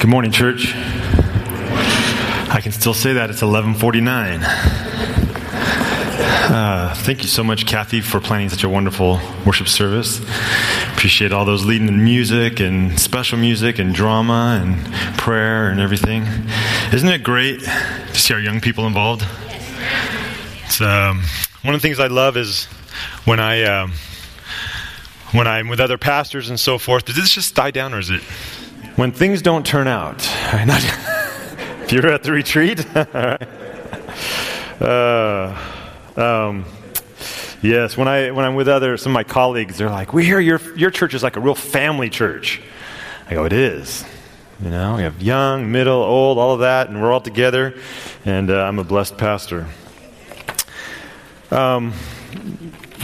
Good morning, church. I can still say that it's 11:49. Uh, thank you so much, Kathy, for planning such a wonderful worship service. Appreciate all those leading in music and special music and drama and prayer and everything. Isn't it great to see our young people involved? It's, um, one of the things I love is when I um, when I'm with other pastors and so forth. Does this just die down, or is it when things don't turn out? Not, if you're at the retreat. uh, um, yes, when I when I'm with other some of my colleagues, they're like, "We hear your your church is like a real family church." I go, "It is." You know, we have young, middle, old, all of that, and we're all together. And uh, I'm a blessed pastor. Um,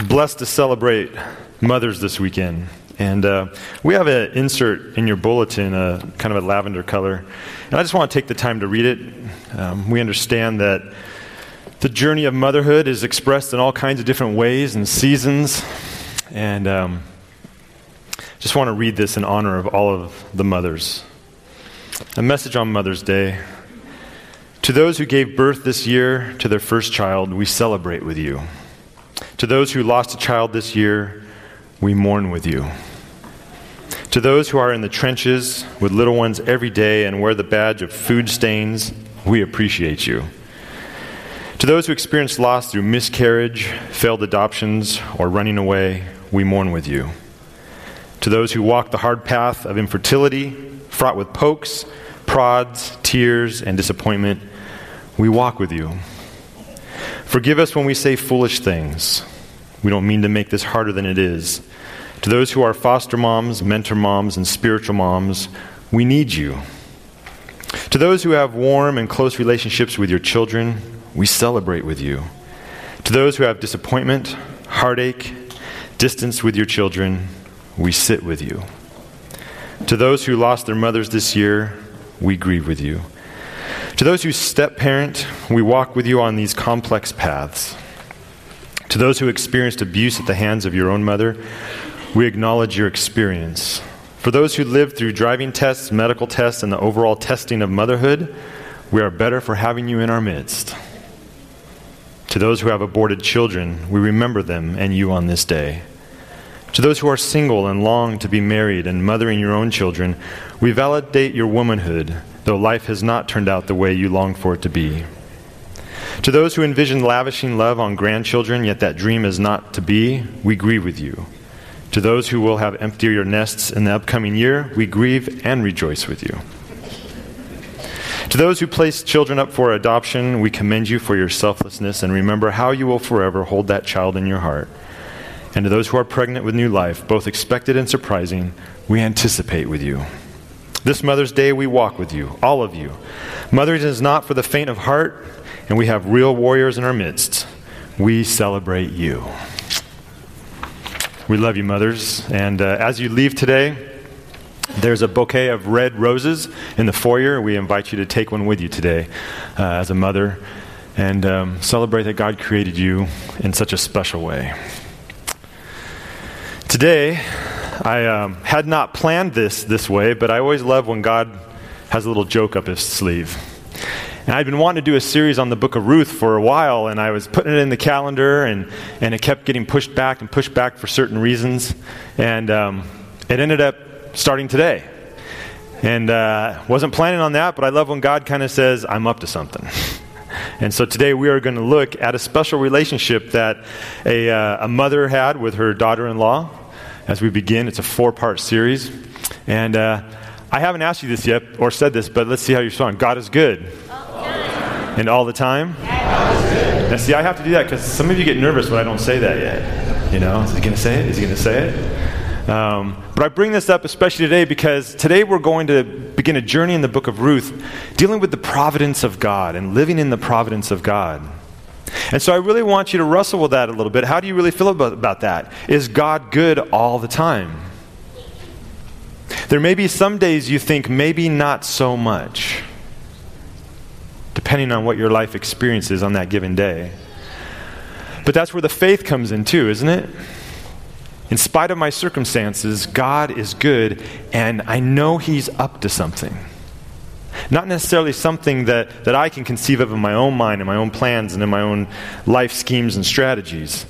blessed to celebrate mothers this weekend. And uh, we have an insert in your bulletin, uh, kind of a lavender color. And I just want to take the time to read it. Um, we understand that the journey of motherhood is expressed in all kinds of different ways and seasons. And um, just want to read this in honor of all of the mothers. A message on Mother's Day. To those who gave birth this year to their first child, we celebrate with you. To those who lost a child this year, we mourn with you. To those who are in the trenches with little ones every day and wear the badge of food stains, we appreciate you. To those who experience loss through miscarriage, failed adoptions, or running away, we mourn with you. To those who walk the hard path of infertility, fraught with pokes, prods, tears, and disappointment, we walk with you. Forgive us when we say foolish things. We don't mean to make this harder than it is. To those who are foster moms, mentor moms, and spiritual moms, we need you. To those who have warm and close relationships with your children, we celebrate with you. To those who have disappointment, heartache, distance with your children, we sit with you. To those who lost their mothers this year, we grieve with you. To those who step parent, we walk with you on these complex paths. To those who experienced abuse at the hands of your own mother, we acknowledge your experience. For those who lived through driving tests, medical tests, and the overall testing of motherhood, we are better for having you in our midst. To those who have aborted children, we remember them and you on this day. To those who are single and long to be married and mothering your own children, we validate your womanhood, though life has not turned out the way you longed for it to be. To those who envision lavishing love on grandchildren, yet that dream is not to be, we grieve with you. To those who will have emptier your nests in the upcoming year, we grieve and rejoice with you. To those who place children up for adoption, we commend you for your selflessness and remember how you will forever hold that child in your heart. And to those who are pregnant with new life, both expected and surprising, we anticipate with you. This Mother's Day, we walk with you, all of you. Mother's is not for the faint of heart, and we have real warriors in our midst. We celebrate you. We love you, mothers. And uh, as you leave today, there's a bouquet of red roses in the foyer. We invite you to take one with you today uh, as a mother and um, celebrate that God created you in such a special way. Today, I um, had not planned this this way, but I always love when God has a little joke up his sleeve. And I'd been wanting to do a series on the book of Ruth for a while, and I was putting it in the calendar, and, and it kept getting pushed back and pushed back for certain reasons. And um, it ended up starting today. And uh, wasn't planning on that, but I love when God kind of says, I'm up to something. And so today we are going to look at a special relationship that a, uh, a mother had with her daughter in law as we begin. It's a four part series. And uh, I haven't asked you this yet or said this, but let's see how you're respond. God is good. And all the time? Now, see, I have to do that because some of you get nervous when I don't say that yet. You know, is he going to say it? Is he going to say it? Um, but I bring this up especially today because today we're going to begin a journey in the book of Ruth dealing with the providence of God and living in the providence of God. And so I really want you to wrestle with that a little bit. How do you really feel about, about that? Is God good all the time? There may be some days you think maybe not so much depending on what your life experiences on that given day. But that's where the faith comes in, too, isn't it? In spite of my circumstances, God is good, and I know He's up to something. Not necessarily something that, that I can conceive of in my own mind and my own plans and in my own life schemes and strategies.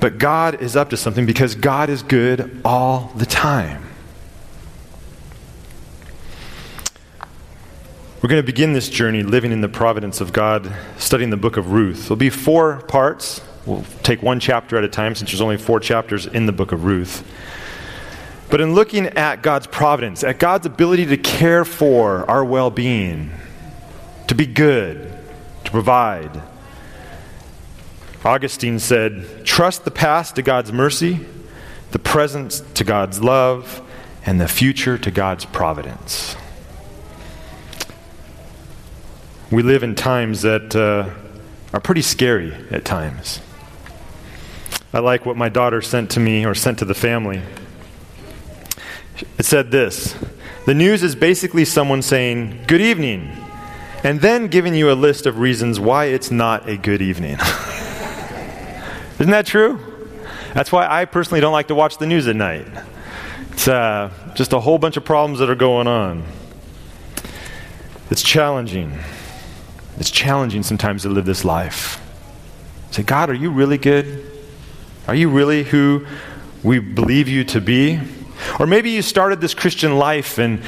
But God is up to something because God is good all the time. We're going to begin this journey living in the providence of God, studying the book of Ruth. There'll be four parts. We'll take one chapter at a time since there's only four chapters in the book of Ruth. But in looking at God's providence, at God's ability to care for our well being, to be good, to provide, Augustine said, Trust the past to God's mercy, the present to God's love, and the future to God's providence. We live in times that uh, are pretty scary at times. I like what my daughter sent to me or sent to the family. It said this The news is basically someone saying, Good evening, and then giving you a list of reasons why it's not a good evening. Isn't that true? That's why I personally don't like to watch the news at night. It's uh, just a whole bunch of problems that are going on. It's challenging. It's challenging sometimes to live this life. Say, God, are you really good? Are you really who we believe you to be? Or maybe you started this Christian life and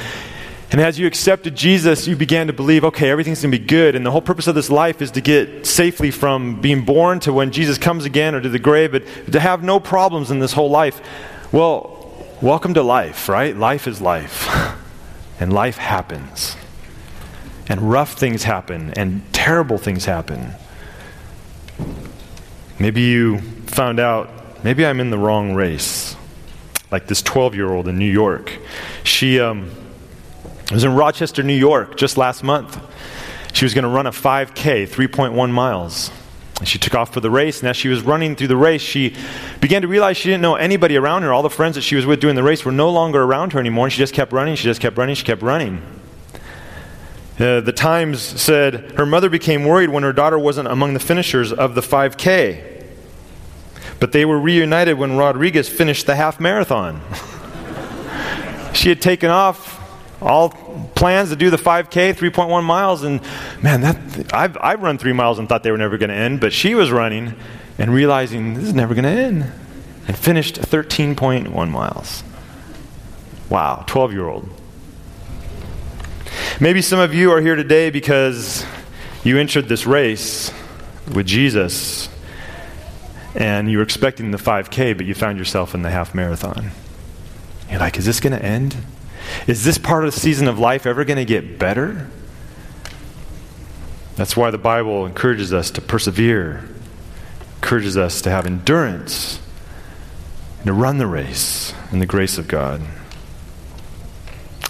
and as you accepted Jesus, you began to believe, okay, everything's going to be good. And the whole purpose of this life is to get safely from being born to when Jesus comes again or to the grave, but to have no problems in this whole life. Well, welcome to life, right? Life is life. And life happens. And rough things happen. And terrible things happen. Maybe you found out, maybe I'm in the wrong race like this 12 year old in New York. She um, was in Rochester, New York just last month. She was going to run a 5K, 3.1 miles. She took off for the race, and as she was running through the race, she began to realize she didn't know anybody around her. All the friends that she was with doing the race were no longer around her anymore, and she just kept running, she just kept running, she kept running. Uh, the Times said her mother became worried when her daughter wasn't among the finishers of the 5K. But they were reunited when Rodriguez finished the half marathon. she had taken off all plans to do the 5K, 3.1 miles, and man, that I've, I've run three miles and thought they were never going to end, but she was running and realizing this is never going to end, and finished 13.1 miles. Wow, 12 year old. Maybe some of you are here today because you entered this race with Jesus and you were expecting the 5K, but you found yourself in the half marathon. You're like, is this going to end? Is this part of the season of life ever going to get better? That's why the Bible encourages us to persevere, encourages us to have endurance, and to run the race in the grace of God.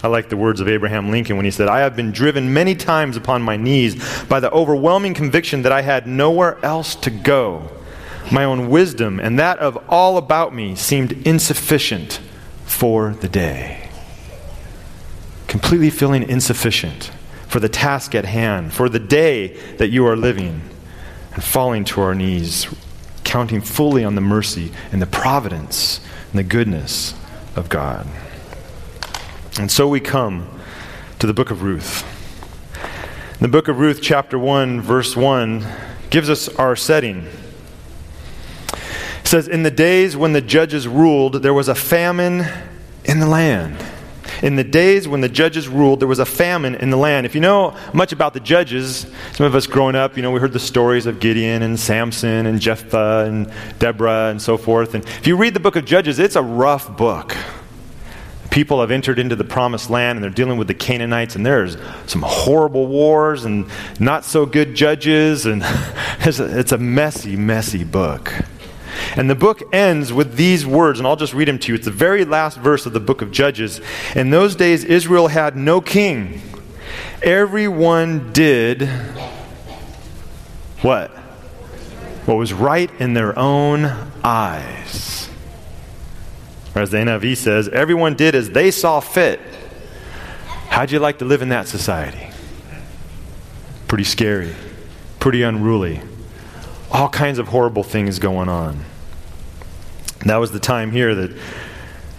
I like the words of Abraham Lincoln when he said, I have been driven many times upon my knees by the overwhelming conviction that I had nowhere else to go my own wisdom and that of all about me seemed insufficient for the day. Completely feeling insufficient for the task at hand, for the day that you are living, and falling to our knees, counting fully on the mercy and the providence and the goodness of God. And so we come to the book of Ruth. The book of Ruth, chapter 1, verse 1, gives us our setting It says, In the days when the judges ruled, there was a famine in the land. In the days when the judges ruled, there was a famine in the land. If you know much about the judges, some of us growing up, you know, we heard the stories of Gideon and Samson and Jephthah and Deborah and so forth. And if you read the book of Judges, it's a rough book. People have entered into the promised land and they're dealing with the Canaanites, and there's some horrible wars and not so good judges, and it's a, it's a messy, messy book. And the book ends with these words, and I'll just read them to you. It's the very last verse of the book of Judges. In those days, Israel had no king. Everyone did what? What was right in their own eyes. Or as the NIV says, everyone did as they saw fit. How'd you like to live in that society? Pretty scary, pretty unruly all kinds of horrible things going on. that was the time here that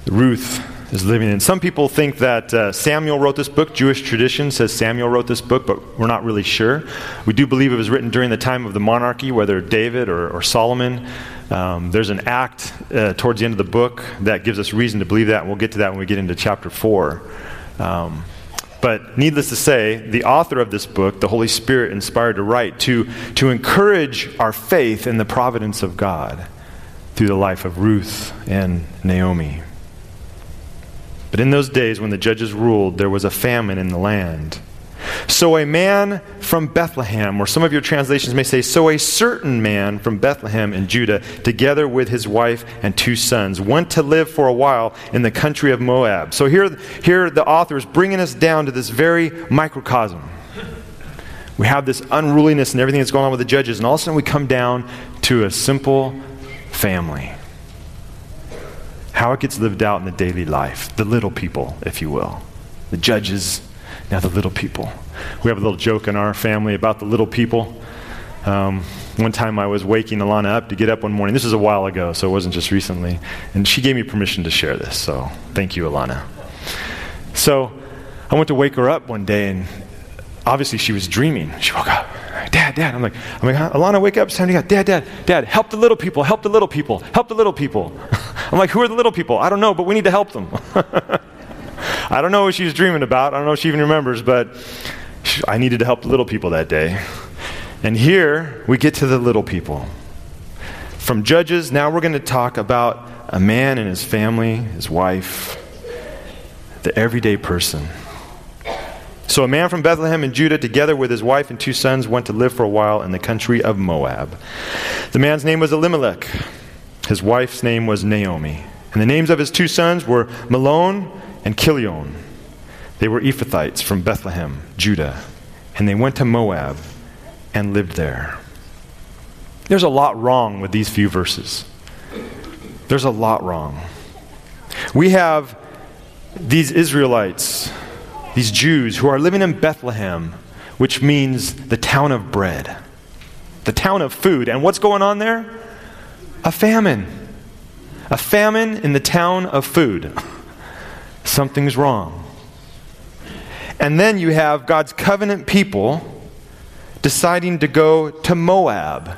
Ruth is living in. Some people think that uh, Samuel wrote this book. Jewish tradition says Samuel wrote this book, but we're not really sure. We do believe it was written during the time of the monarchy, whether David or, or Solomon. Um, there's an act uh, towards the end of the book that gives us reason to believe that, and we'll get to that when we get into chapter 4. Um, but needless to say, the author of this book, the Holy Spirit, inspired to write to, to encourage our faith in the providence of God through the life of Ruth and Naomi. But in those days when the judges ruled, there was a famine in the land. So a man from Bethlehem, or some of your translations may say, so a certain man from Bethlehem in Judah, together with his wife and two sons, went to live for a while in the country of Moab. So here, here the author is bringing us down to this very microcosm. We have this unruliness and everything that's going on with the judges, and all of a sudden we come down to a simple family. How it gets lived out in the daily life, the little people, if you will. The judges, now, the little people. We have a little joke in our family about the little people. Um, one time I was waking Alana up to get up one morning. This was a while ago, so it wasn't just recently. And she gave me permission to share this, so thank you, Alana. So I went to wake her up one day, and obviously she was dreaming. She woke up. Dad, Dad. I'm like, I'm like, Alana, wake up. It's time to go. Dad, Dad, Dad, help the little people, help the little people, help the little people. I'm like, who are the little people? I don't know, but we need to help them. I don't know what she was dreaming about. I don't know if she even remembers, but I needed to help the little people that day. And here we get to the little people. From Judges, now we're going to talk about a man and his family, his wife, the everyday person. So a man from Bethlehem in Judah, together with his wife and two sons, went to live for a while in the country of Moab. The man's name was Elimelech. His wife's name was Naomi. And the names of his two sons were Mahlon and Chilion. They were Ephrathites from Bethlehem, Judah, and they went to Moab and lived there. There's a lot wrong with these few verses. There's a lot wrong. We have these Israelites, these Jews who are living in Bethlehem, which means the town of bread, the town of food. And what's going on there? A famine. A famine in the town of food. something's wrong. And then you have God's covenant people deciding to go to Moab,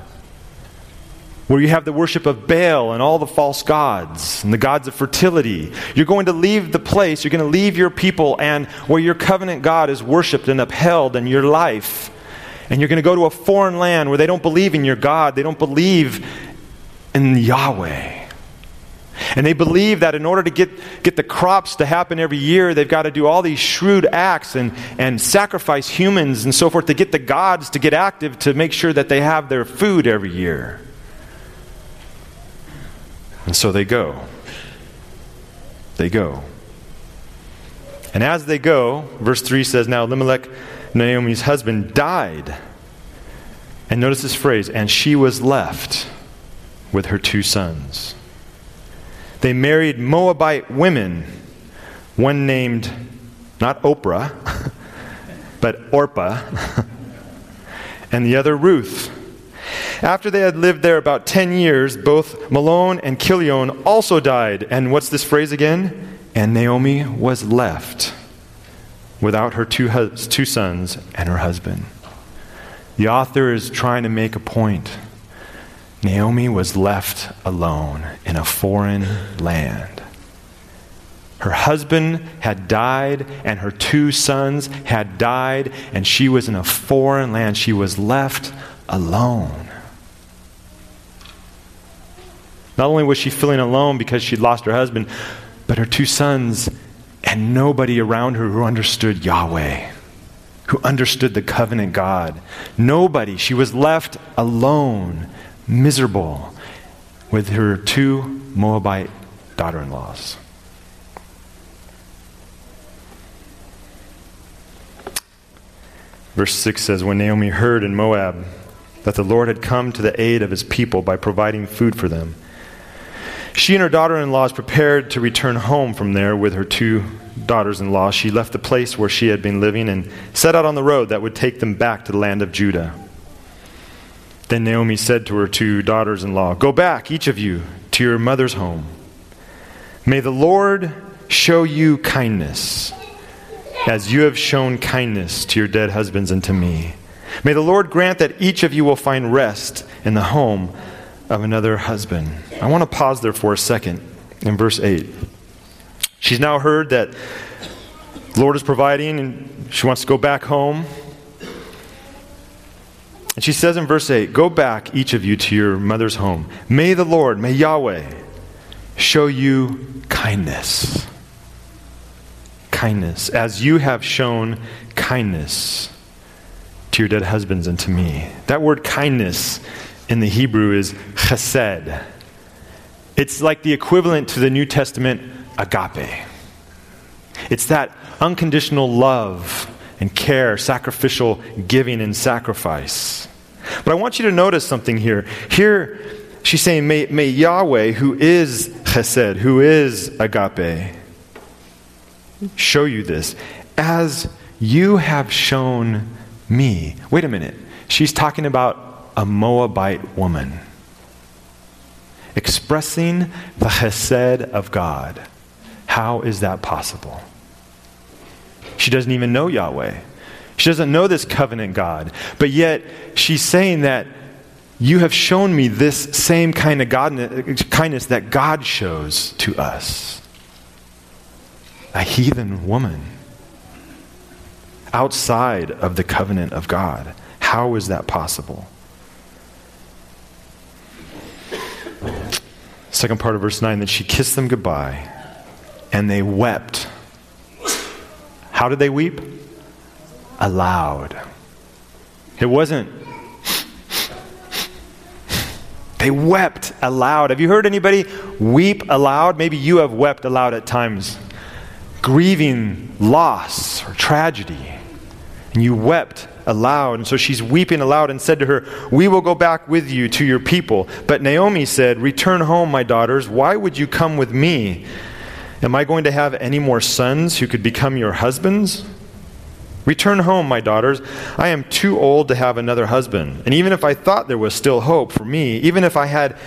where you have the worship of Baal and all the false gods and the gods of fertility. You're going to leave the place, you're going to leave your people, and where your covenant God is worshiped and upheld in your life. And you're going to go to a foreign land where they don't believe in your God, they don't believe in Yahweh. And they believe that in order to get, get the crops to happen every year, they've got to do all these shrewd acts and, and sacrifice humans and so forth to get the gods to get active to make sure that they have their food every year. And so they go. They go. And as they go, verse 3 says, Now Elimelech, Naomi's husband, died. And notice this phrase, and she was left with her two sons. They married Moabite women, one named not Oprah, but Orpah, and the other Ruth. After they had lived there about 10 years, both Mahlon and Chilion also died. And what's this phrase again? And Naomi was left without her two, hus- two sons and her husband. The author is trying to make a point. Naomi was left alone in a foreign land. Her husband had died, and her two sons had died, and she was in a foreign land. She was left alone. Not only was she feeling alone because she'd lost her husband, but her two sons and nobody around her who understood Yahweh, who understood the covenant God. Nobody. She was left alone miserable with her two Moabite daughter in laws. Verse 6 says When Naomi heard in Moab that the Lord had come to the aid of his people by providing food for them, she and her daughter in laws prepared to return home from there with her two daughters in law. She left the place where she had been living and set out on the road that would take them back to the land of Judah. Then Naomi said to her two daughters in law, Go back, each of you, to your mother's home. May the Lord show you kindness, as you have shown kindness to your dead husbands and to me. May the Lord grant that each of you will find rest in the home of another husband. I want to pause there for a second in verse 8. She's now heard that the Lord is providing and she wants to go back home. And she says in verse 8 Go back, each of you, to your mother's home. May the Lord, may Yahweh, show you kindness. Kindness, as you have shown kindness to your dead husbands and to me. That word kindness in the Hebrew is chesed. It's like the equivalent to the New Testament agape. It's that unconditional love and care, sacrificial giving and sacrifice. But I want you to notice something here. Here, she's saying, may, may Yahweh, who is chesed, who is agape, show you this as you have shown me. Wait a minute. She's talking about a Moabite woman expressing the chesed of God. How is that possible? She doesn't even know Yahweh. She doesn't know this covenant God. But yet, she's saying that you have shown me this same kind of kindness that God shows to us. A heathen woman outside of the covenant of God. How is that possible? Second part of verse 9 that she kissed them goodbye and they wept how did they weep? Aloud. It wasn't. They wept aloud. Have you heard anybody weep aloud? Maybe you have wept aloud at times, grieving loss or tragedy. And you wept aloud. And so she's weeping aloud and said to her, We will go back with you to your people. But Naomi said, Return home, my daughters. Why would you come with me? Am I going to have any more sons who could become your husbands? Return home, my daughters. I am too old to have another husband. And even if I thought there was still hope for me, even if I had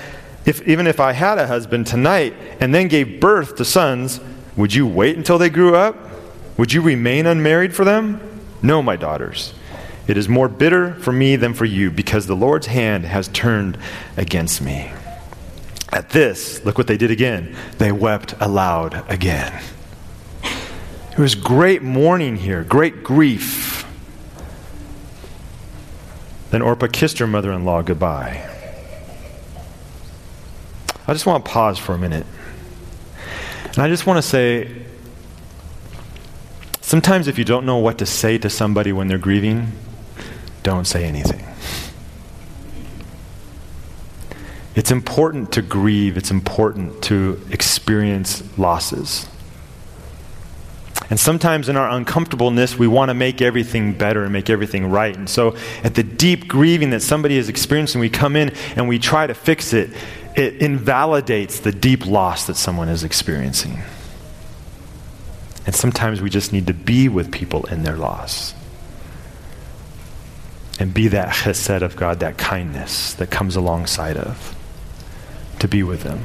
if, even if I had a husband tonight and then gave birth to sons, would you wait until they grew up? Would you remain unmarried for them? No, my daughters. It is more bitter for me than for you because the Lord's hand has turned against me. At this, look what they did again. They wept aloud again. It was great mourning here, great grief. Then Orpah kissed her mother in law goodbye. I just want to pause for a minute. And I just want to say sometimes if you don't know what to say to somebody when they're grieving, don't say anything. It's important to grieve, it's important to experience losses. And sometimes in our uncomfortableness, we want to make everything better and make everything right. And so, at the deep grieving that somebody is experiencing, we come in and we try to fix it. It invalidates the deep loss that someone is experiencing. And sometimes we just need to be with people in their loss and be that chesed of God, that kindness that comes alongside of to be with them.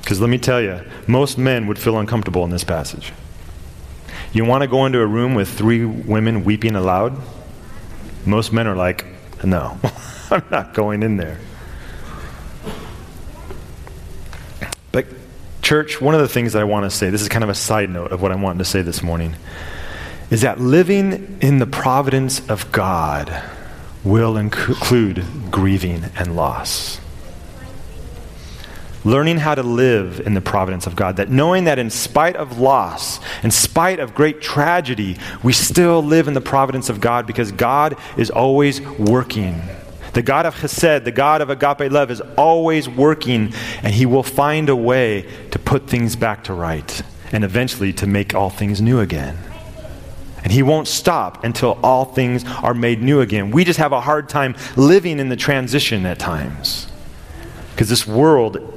Because let me tell you, most men would feel uncomfortable in this passage. You want to go into a room with three women weeping aloud? Most men are like, no, I'm not going in there. But, church, one of the things that I want to say, this is kind of a side note of what I wanted to say this morning, is that living in the providence of God will include grieving and loss learning how to live in the providence of God. That knowing that in spite of loss, in spite of great tragedy, we still live in the providence of God because God is always working. The God of Chesed, the God of agape love, is always working, and He will find a way to put things back to right and eventually to make all things new again. And He won't stop until all things are made new again. We just have a hard time living in the transition at times. Because this world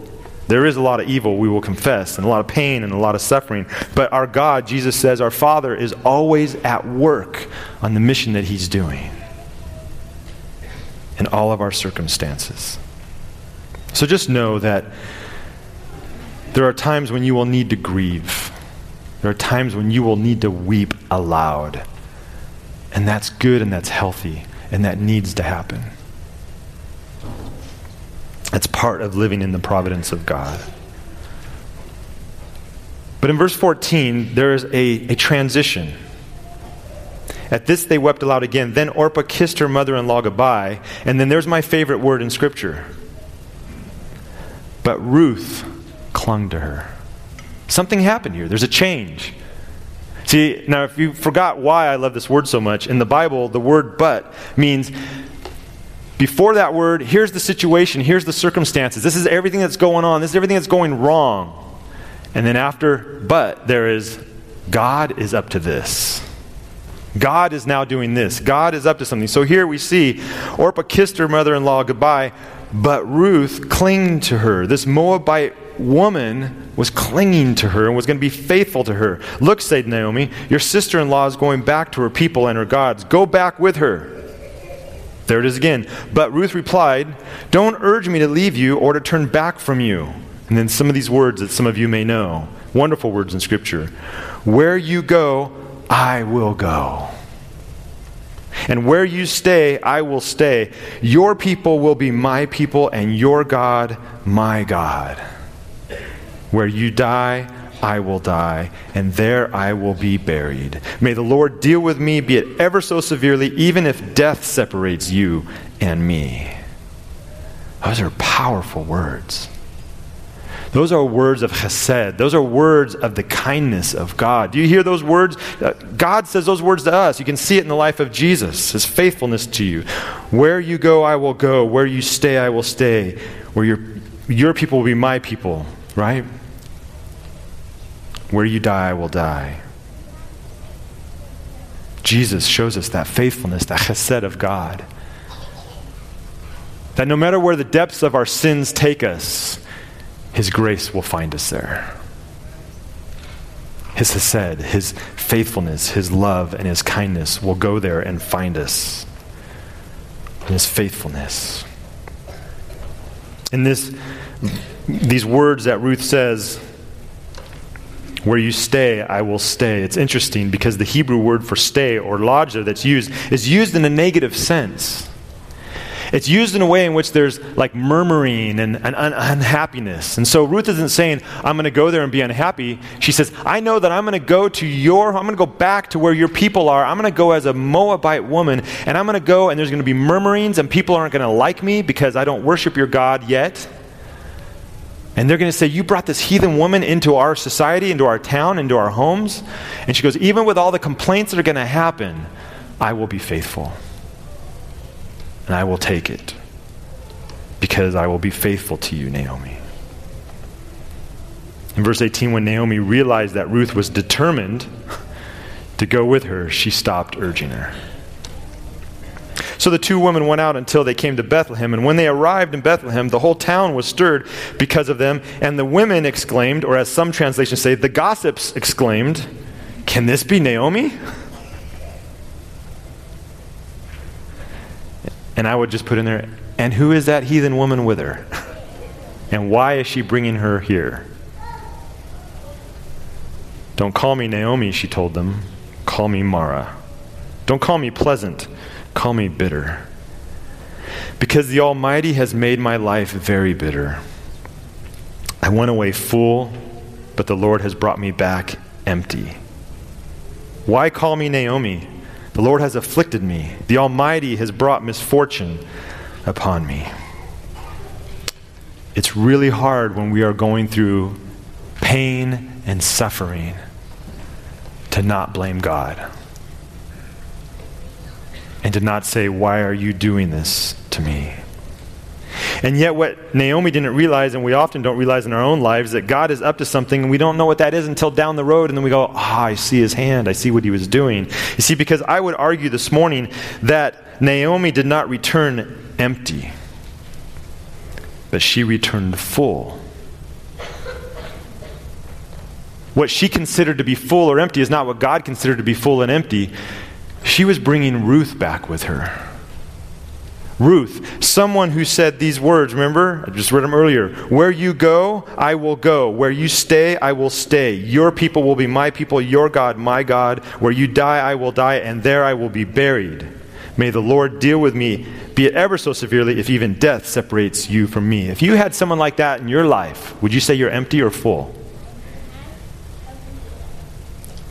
there is a lot of evil, we will confess, and a lot of pain and a lot of suffering. But our God, Jesus says, our Father is always at work on the mission that He's doing in all of our circumstances. So just know that There are times when you will need to grieve. There are times when you will need to weep aloud. And that's good and that's healthy, and that needs to happen. That's part of living in the providence of God. But in verse 14, there is a, a transition. At this, they wept aloud again. Then Orpah kissed her mother in law goodbye. And then there's my favorite word in Scripture. But Ruth clung to her. Something happened here. There's a change. See, now if you forgot why I love this word so much, in the Bible, the word but means before that word, here's the situation, here's the circumstances, this is everything that's going on, this is everything that's going wrong. And then after but, there is God is up to this. God is now doing this. God is up to something. So here we see Orpah kissed her mother in law goodbye, but Ruth clinged to her. This Moabite woman was clinging to her and was going to be faithful to her. Look, said Naomi, your sister in law is going back to her people and her gods. Go back with her. There it is again. But Ruth replied, Don't urge me to leave you or to turn back from you. And then some of these words that some of you may know wonderful words in Scripture. Where you go, I will go. And where you stay, I will stay. Your people will be my people, and your God, my God. Where you die, I will die, and there I will be buried. May the Lord deal with me, be it ever so severely, even if death separates you and me. Those are powerful words. Those are words of chesed. Those are words of the kindness of God. Do you hear those words? Uh, God says those words to us. You can see it in the life of Jesus, his faithfulness to you. Where you go, I will go. Where you stay, I will stay. Where your, your people will be my people, right? Where you die, I will die. Jesus shows us that faithfulness, that chesed of God. That no matter where the depths of our sins take us, His grace will find us there. His chesed, His faithfulness, His love, and His kindness will go there and find us. And His faithfulness. In this, these words that Ruth says, where you stay, I will stay. It's interesting because the Hebrew word for stay or lodge that's used is used in a negative sense. It's used in a way in which there's like murmuring and, and un- unhappiness. And so Ruth isn't saying, I'm going to go there and be unhappy. She says, I know that I'm going to go to your, I'm going to go back to where your people are. I'm going to go as a Moabite woman, and I'm going to go, and there's going to be murmurings, and people aren't going to like me because I don't worship your God yet. And they're going to say, You brought this heathen woman into our society, into our town, into our homes. And she goes, Even with all the complaints that are going to happen, I will be faithful. And I will take it. Because I will be faithful to you, Naomi. In verse 18, when Naomi realized that Ruth was determined to go with her, she stopped urging her. So the two women went out until they came to Bethlehem. And when they arrived in Bethlehem, the whole town was stirred because of them. And the women exclaimed, or as some translations say, the gossips exclaimed, Can this be Naomi? And I would just put in there, And who is that heathen woman with her? And why is she bringing her here? Don't call me Naomi, she told them. Call me Mara. Don't call me pleasant Call me bitter. Because the Almighty has made my life very bitter. I went away full, but the Lord has brought me back empty. Why call me Naomi? The Lord has afflicted me. The Almighty has brought misfortune upon me. It's really hard when we are going through pain and suffering to not blame God and to not say, Why are you doing this to me? And yet, what Naomi didn't realize, and we often don't realize in our own lives, that God is up to something, and we don't know what that is until down the road, and then we go, Ah, oh, I see his hand. I see what he was doing. You see, because I would argue this morning that Naomi did not return empty, but she returned full. What she considered to be full or empty is not what God considered to be full and empty. She was bringing Ruth back with her. Ruth, someone who said these words, remember? I just read them earlier. Where you go, I will go. Where you stay, I will stay. Your people will be my people, your God, my God. Where you die, I will die, and there I will be buried. May the Lord deal with me, be it ever so severely, if even death separates you from me. If you had someone like that in your life, would you say you're empty or full?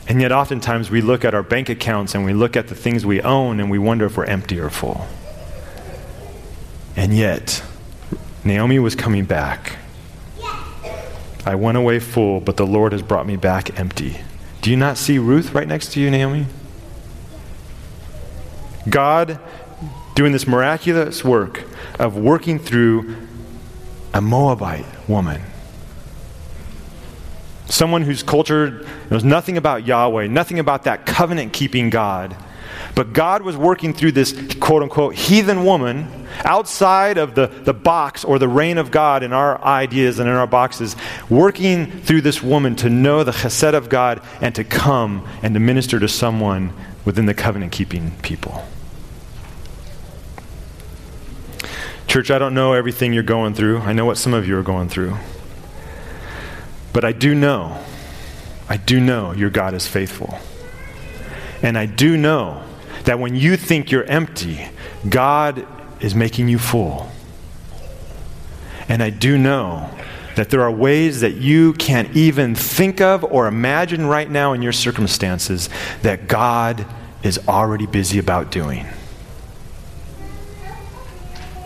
And yet, oftentimes, we look at our bank accounts and we look at the things we own and we wonder if we're empty or full. And yet, Naomi was coming back. I went away full, but the Lord has brought me back empty. Do you not see Ruth right next to you, Naomi? God doing this miraculous work of working through a Moabite woman. Someone whose culture knows nothing about Yahweh, nothing about that covenant keeping God. But God was working through this quote unquote heathen woman outside of the, the box or the reign of God in our ideas and in our boxes, working through this woman to know the chesed of God and to come and to minister to someone within the covenant keeping people. Church, I don't know everything you're going through. I know what some of you are going through. But I do know, I do know your God is faithful. And I do know that when you think you're empty, God is making you full. And I do know that there are ways that you can't even think of or imagine right now in your circumstances that God is already busy about doing.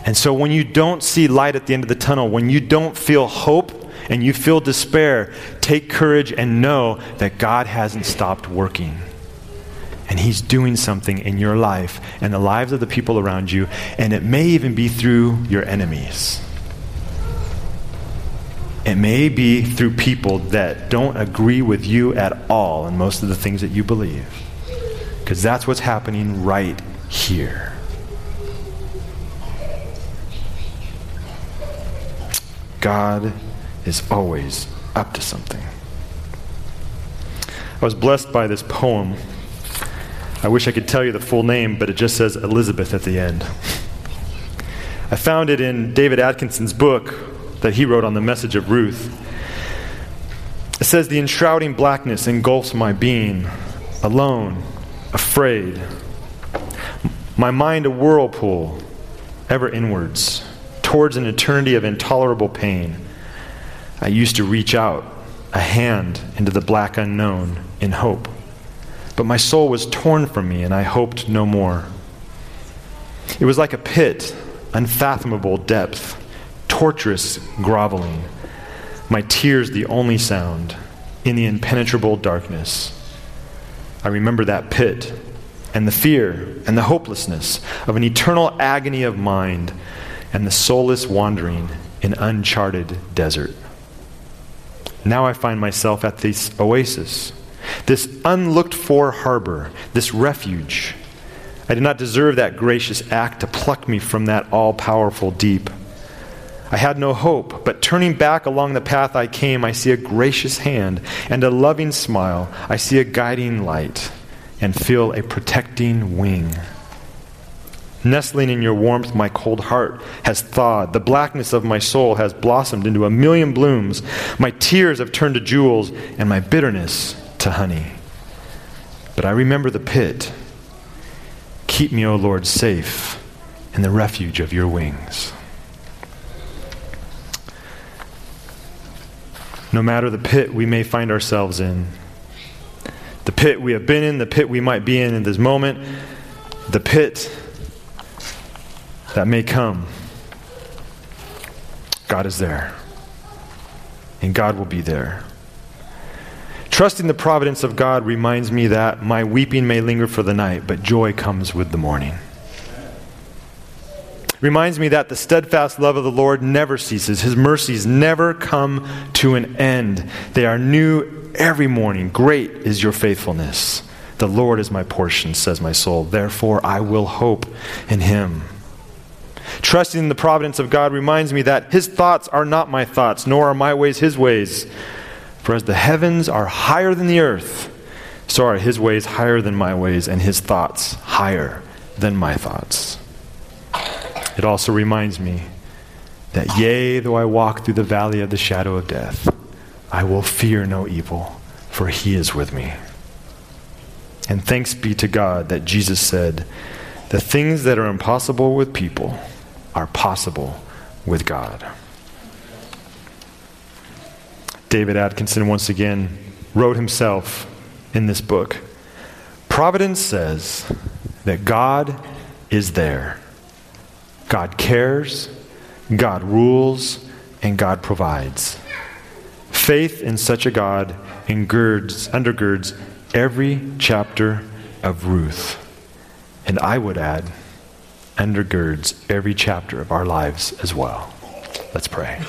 And so when you don't see light at the end of the tunnel, when you don't feel hope and you feel despair, take courage and know that God hasn't stopped working. And He's doing something in your life and the lives of the people around you, and it may even be through your enemies. It may be through people that don't agree with you at all in most of the things that you believe. Because that's what's happening right here. God is always up to something. I was blessed by this poem. I wish I could tell you the full name, but it just says Elizabeth at the end. I found it in David Atkinson's book that he wrote on the message of Ruth. It says, The enshrouding blackness engulfs my being, alone, afraid. My mind a whirlpool, ever inwards towards an eternity of intolerable pain. I used to reach out a hand into the black unknown in hope. But my soul was torn from me, and I hoped no more. It was like a pit, unfathomable depth, torturous groveling, my tears the only sound in the impenetrable darkness. I remember that pit and the fear and the hopelessness of an eternal agony of mind and the soulless wandering in uncharted desert. Now I find myself at this oasis, this unlooked for harbor, this refuge. I did not deserve that gracious act to pluck me from that all powerful deep. I had no hope, but turning back along the path I came, I see a gracious hand and a loving smile. I see a guiding light and feel a protecting wing. Nestling in your warmth, my cold heart has thawed. The blackness of my soul has blossomed into a million blooms. My tears have turned to jewels, and my bitterness to honey. But I remember the pit. Keep me, O Lord, safe in the refuge of your wings. No matter the pit we may find ourselves in, the pit we have been in, the pit we might be in in this moment, the pit that may come, God is there. And God will be there. Trusting the providence of God reminds me that my weeping may linger for the night, but joy comes with the morning. Reminds me that the steadfast love of the Lord never ceases. His mercies never come to an end. They are new every morning. Great is your faithfulness. The Lord is my portion, says my soul. Therefore, I will hope in him. Trusting in the providence of God reminds me that His thoughts are not my thoughts, nor are my ways His ways. For as the heavens are higher than the earth, so are His ways higher than my ways, and His thoughts higher than my thoughts. it also reminds me that, yea, though I walk through the valley of the shadow of death, I will fear no evil, for he is with me. And thanks be to God that Jesus said, The things that are impossible with people are possible with God. David Atkinson, once again, wrote himself in this book Providence says that God is there. God cares, God rules, and God provides. Faith in such a God ingirds, undergirds every chapter of Ruth. And I would add, undergirds every chapter of our lives as well. Let's pray.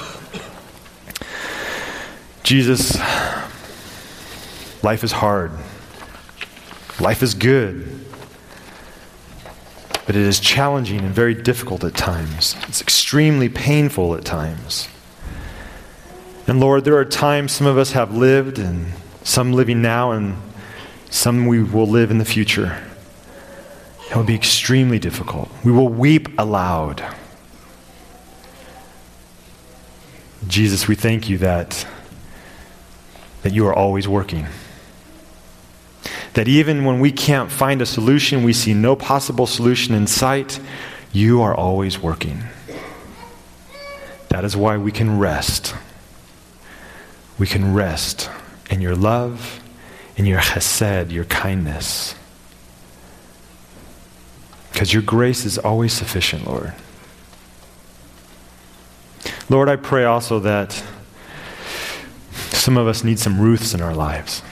Jesus, life is hard. Life is good. But it is challenging and very difficult at times. It's extremely painful at times. And Lord, there are times some of us have lived, and some living now, and some we will live in the future. It will be extremely difficult. We will weep aloud. Jesus, we thank you that, that you are always working. That even when we can't find a solution, we see no possible solution in sight, you are always working. That is why we can rest. We can rest in your love, in your chesed, your kindness. Because your grace is always sufficient, Lord. Lord, I pray also that some of us need some Ruths in our lives.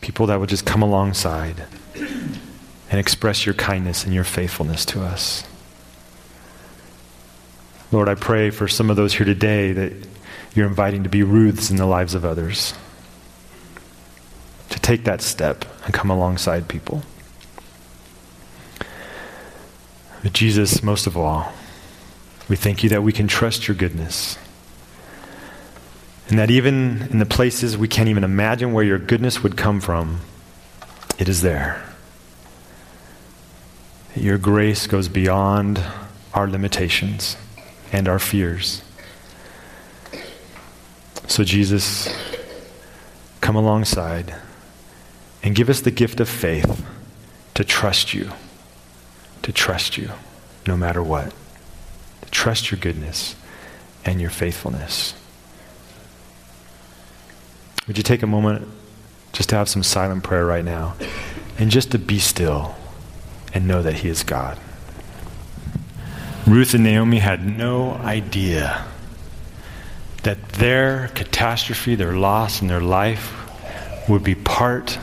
People that would just come alongside and express your kindness and your faithfulness to us. Lord, I pray for some of those here today that you're inviting to be Ruths in the lives of others. To take that step and come alongside people. But Jesus, most of all, we thank you that we can trust your goodness. And that even in the places we can't even imagine where your goodness would come from, it is there. Your grace goes beyond our limitations and our fears. So, Jesus, come alongside and give us the gift of faith to trust you, to trust you no matter what, to trust your goodness and your faithfulness. Would you take a moment just to have some silent prayer right now and just to be still and know that He is God? Ruth and Naomi had no idea that their catastrophe, their loss, and their life would be part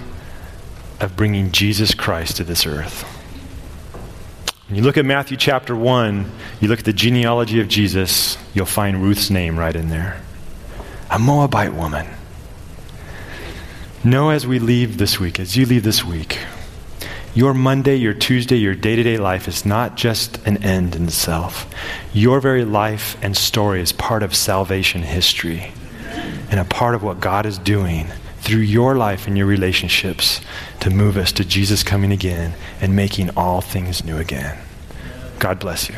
of bringing Jesus Christ to this earth. When you look at Matthew chapter 1, you look at the genealogy of Jesus, you'll find Ruth's name right in there. A Moabite woman Know as we leave this week, as you leave this week, your Monday, your Tuesday, your day to day life is not just an end in itself. Your very life and story is part of salvation history and a part of what God is doing through your life and your relationships to move us to Jesus coming again and making all things new again. God bless you.